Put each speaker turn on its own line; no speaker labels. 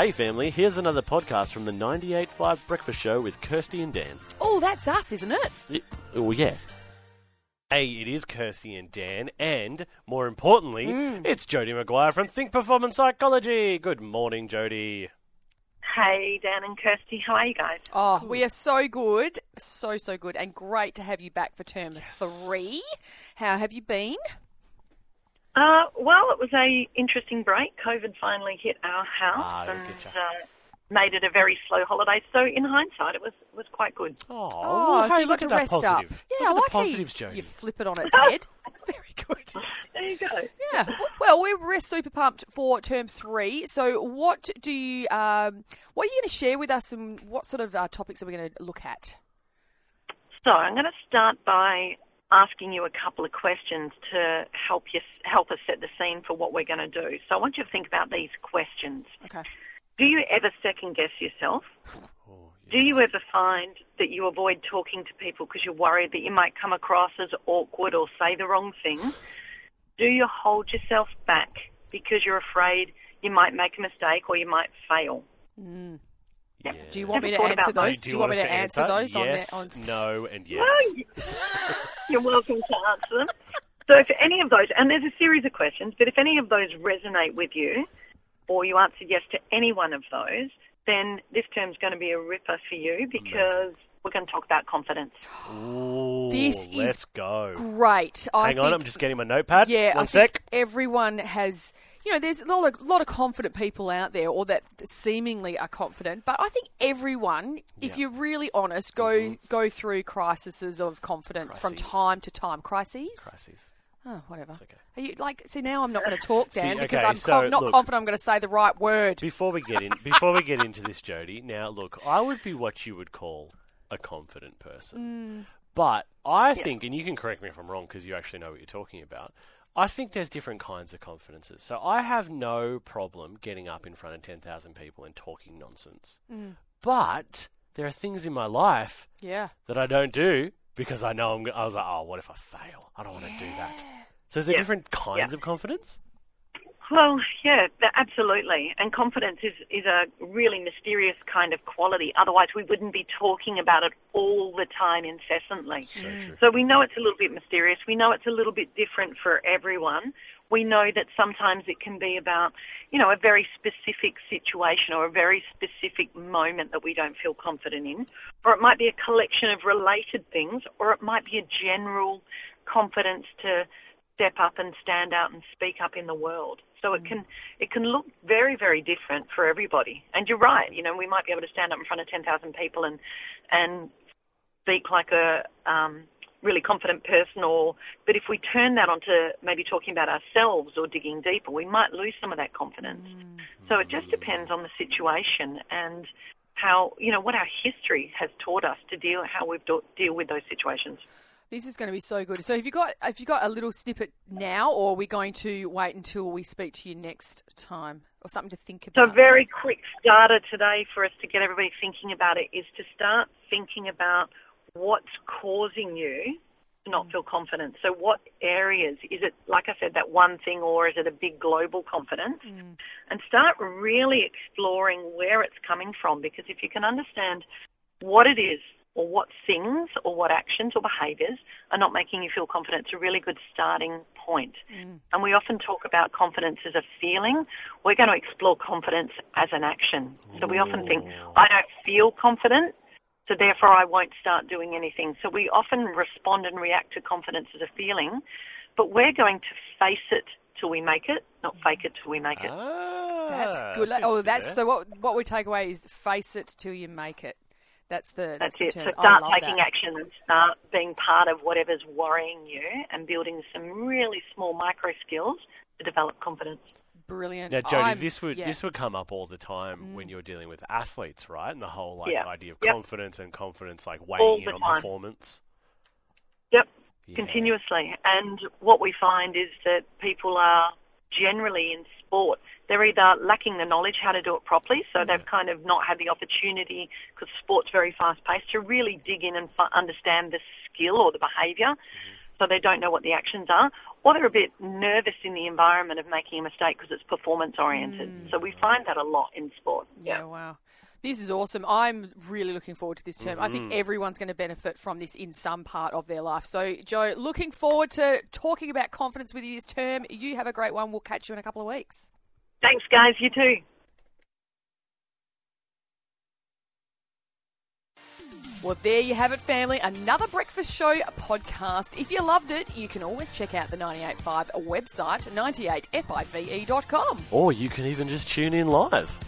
Hey, family, here's another podcast from the 98.5 Breakfast Show with Kirsty and Dan.
Oh, that's us, isn't it?
Y- Oh, yeah. Hey, it is Kirsty and Dan, and more importantly, mm. it's Jodii McGuire from Think Performance Psychology. Good morning, Jody.
Hey, Dan and Kirsty, how are you guys?
Oh, we are so good. So, so good. And great to have you back for term three. How have you been?
Uh, well, it was a interesting break. COVID finally hit our house
Ah,
and uh, made it a very slow holiday. So, in hindsight, it was was quite good.
Oh,
Oh, so
hey,
you
look
got
at
to
that
rest
positive.
up. Yeah,
look
I
at
like
the positives, Jodii.
You flip it on its head. That's very good.
There you go.
Yeah. Well, we're, we're super pumped for term three. So, what do you, um, what are you going to share with us, and what sort of uh, topics are we going to look at?
So, I'm going to start by asking you a couple of questions to help you help us set the scene for what we're going to do. So, I want you to think about these questions.
Okay.
Do you ever second guess yourself?
Oh,
Do you ever find that you avoid talking to people because you're worried that you might come across as awkward or say the wrong thing? Do you hold yourself back because you're afraid you might make a mistake or you might fail? Mm.
Yeah.
Do you want me to answer those?
Do
Do you want me to answer those
yes,
on the, on
no, and yes.
Well, you're welcome to answer them. So if any of those, and there's a series of questions, but if any of those resonate with you, or you answered yes to any one of those, then this term's going to be a ripper for you because we're going to talk about confidence.
Ooh,
This is
let's go.
Great. I
Hang on, I'm just getting my notepad.
Yeah,
One
I
sec.
think everyone has. You know, there's a lot of lot of confident people out there, or that seemingly are confident. But I think everyone, if
Yeah.
you're really honest, go mm-hmm. go through crises of confidence from time to time. Crises.
Crises.
Oh, whatever.
okay.
Are you like? See, now I'm not going to talk,
See,
Dan, because I'm
so,
con- not
look.
confident. I'm going to say the right word.
Before we get in, before we get into this, Jodii. Now, look, I would be what you would call a confident person, mm. but I think, and you can correct me if I'm wrong because you actually know what you're talking about. I think there's different kinds of confidences. So I have no problem getting up in front of ten thousand people and talking nonsense, mm. but there are things in my life
Yeah.
that I don't do because I know I'm. go- I was like, oh, what if I fail? I don't want to do that. So is there
Yeah.
different kinds
Yeah.
of confidence?
Well, yeah, absolutely. And confidence is, is a really mysterious kind of quality. Otherwise, we wouldn't be talking about it all the time incessantly.
So hmm. true.
So we know it's a little bit mysterious. We know it's a little bit different for everyone. We know that sometimes it can be about, you know, a very specific situation or a very specific moment that we don't feel confident in. Or it might be a collection of related things, or it might be a general confidence to step up and stand out and speak up in the world. So it can it can look very very different for everybody. And you're right. You know, we might be able to stand up in front of ten thousand people and and speak like a um, really confident person. Or but if we turn that onto maybe talking about ourselves or digging deeper, we might lose some of that confidence. So it just depends on the situation and how you know what our history has taught us to deal how we do, deal with those situations.
This is going to be so good. So, have you got have you got a little snippet now, or we're we going to wait until we speak to you next time, or something to think about.
So, a very quick starter today for us to get everybody thinking about it is to start thinking about what's causing you to not feel confident. So, what areas is it, like I said, that one thing, or is it a big global confidence? Mm. And start really exploring where it's coming from because if you can understand what it is, or what things, or what actions or behaviours are not making you feel confident, it's a really good starting point. And we often talk about confidence as a feeling. We're going to explore confidence as an action. So we often think, I don't feel confident, so therefore I won't start doing anything. So we often respond and react to confidence as a feeling, but we're going to face it till we make it, not fake it till we make it.
Ah,
That's good.
see
oh, that's so. What what we take away is face it till you make it. That's the
That's,
that's,
it.
the
So
term. Oh,
start taking
that.
action and start being part of whatever's worrying you and building some really small micro skills to develop confidence.
Brilliant.
Now, Jodii,
I'm-
this would
yeah.
this would come up all the time mm. when you're dealing with athletes, right? And the whole like
Yeah.
idea of
Yep.
confidence and confidence like
All
weighing in on
time.
performance.
Yep,
Yeah.
continuously. And what we find is that people are generally in sport, they're either lacking the knowledge how to do it properly, so mm. they've kind of not had the opportunity, because sport's very fast paced, to really dig in and f- understand the skill or the behaviour. Mm-hmm. So they don't know what the actions are, or they're a bit nervous in the environment of making a mistake because it's performance oriented. Mm. So we find that a lot in sport.
Yeah, wow. This is awesome. I'm really looking forward to this term. I
Mm-hmm.
think everyone's going to benefit from this in some part of their life. So, Joe, looking forward to talking about confidence with you this term. You have a great one. We'll catch you in a couple of weeks.
Thanks, guys. You too.
Well, there you have it, family. Another Breakfast Show podcast. If you loved it, you can always check out the 98.5 website, 98five.com.
Or you can even just tune in live.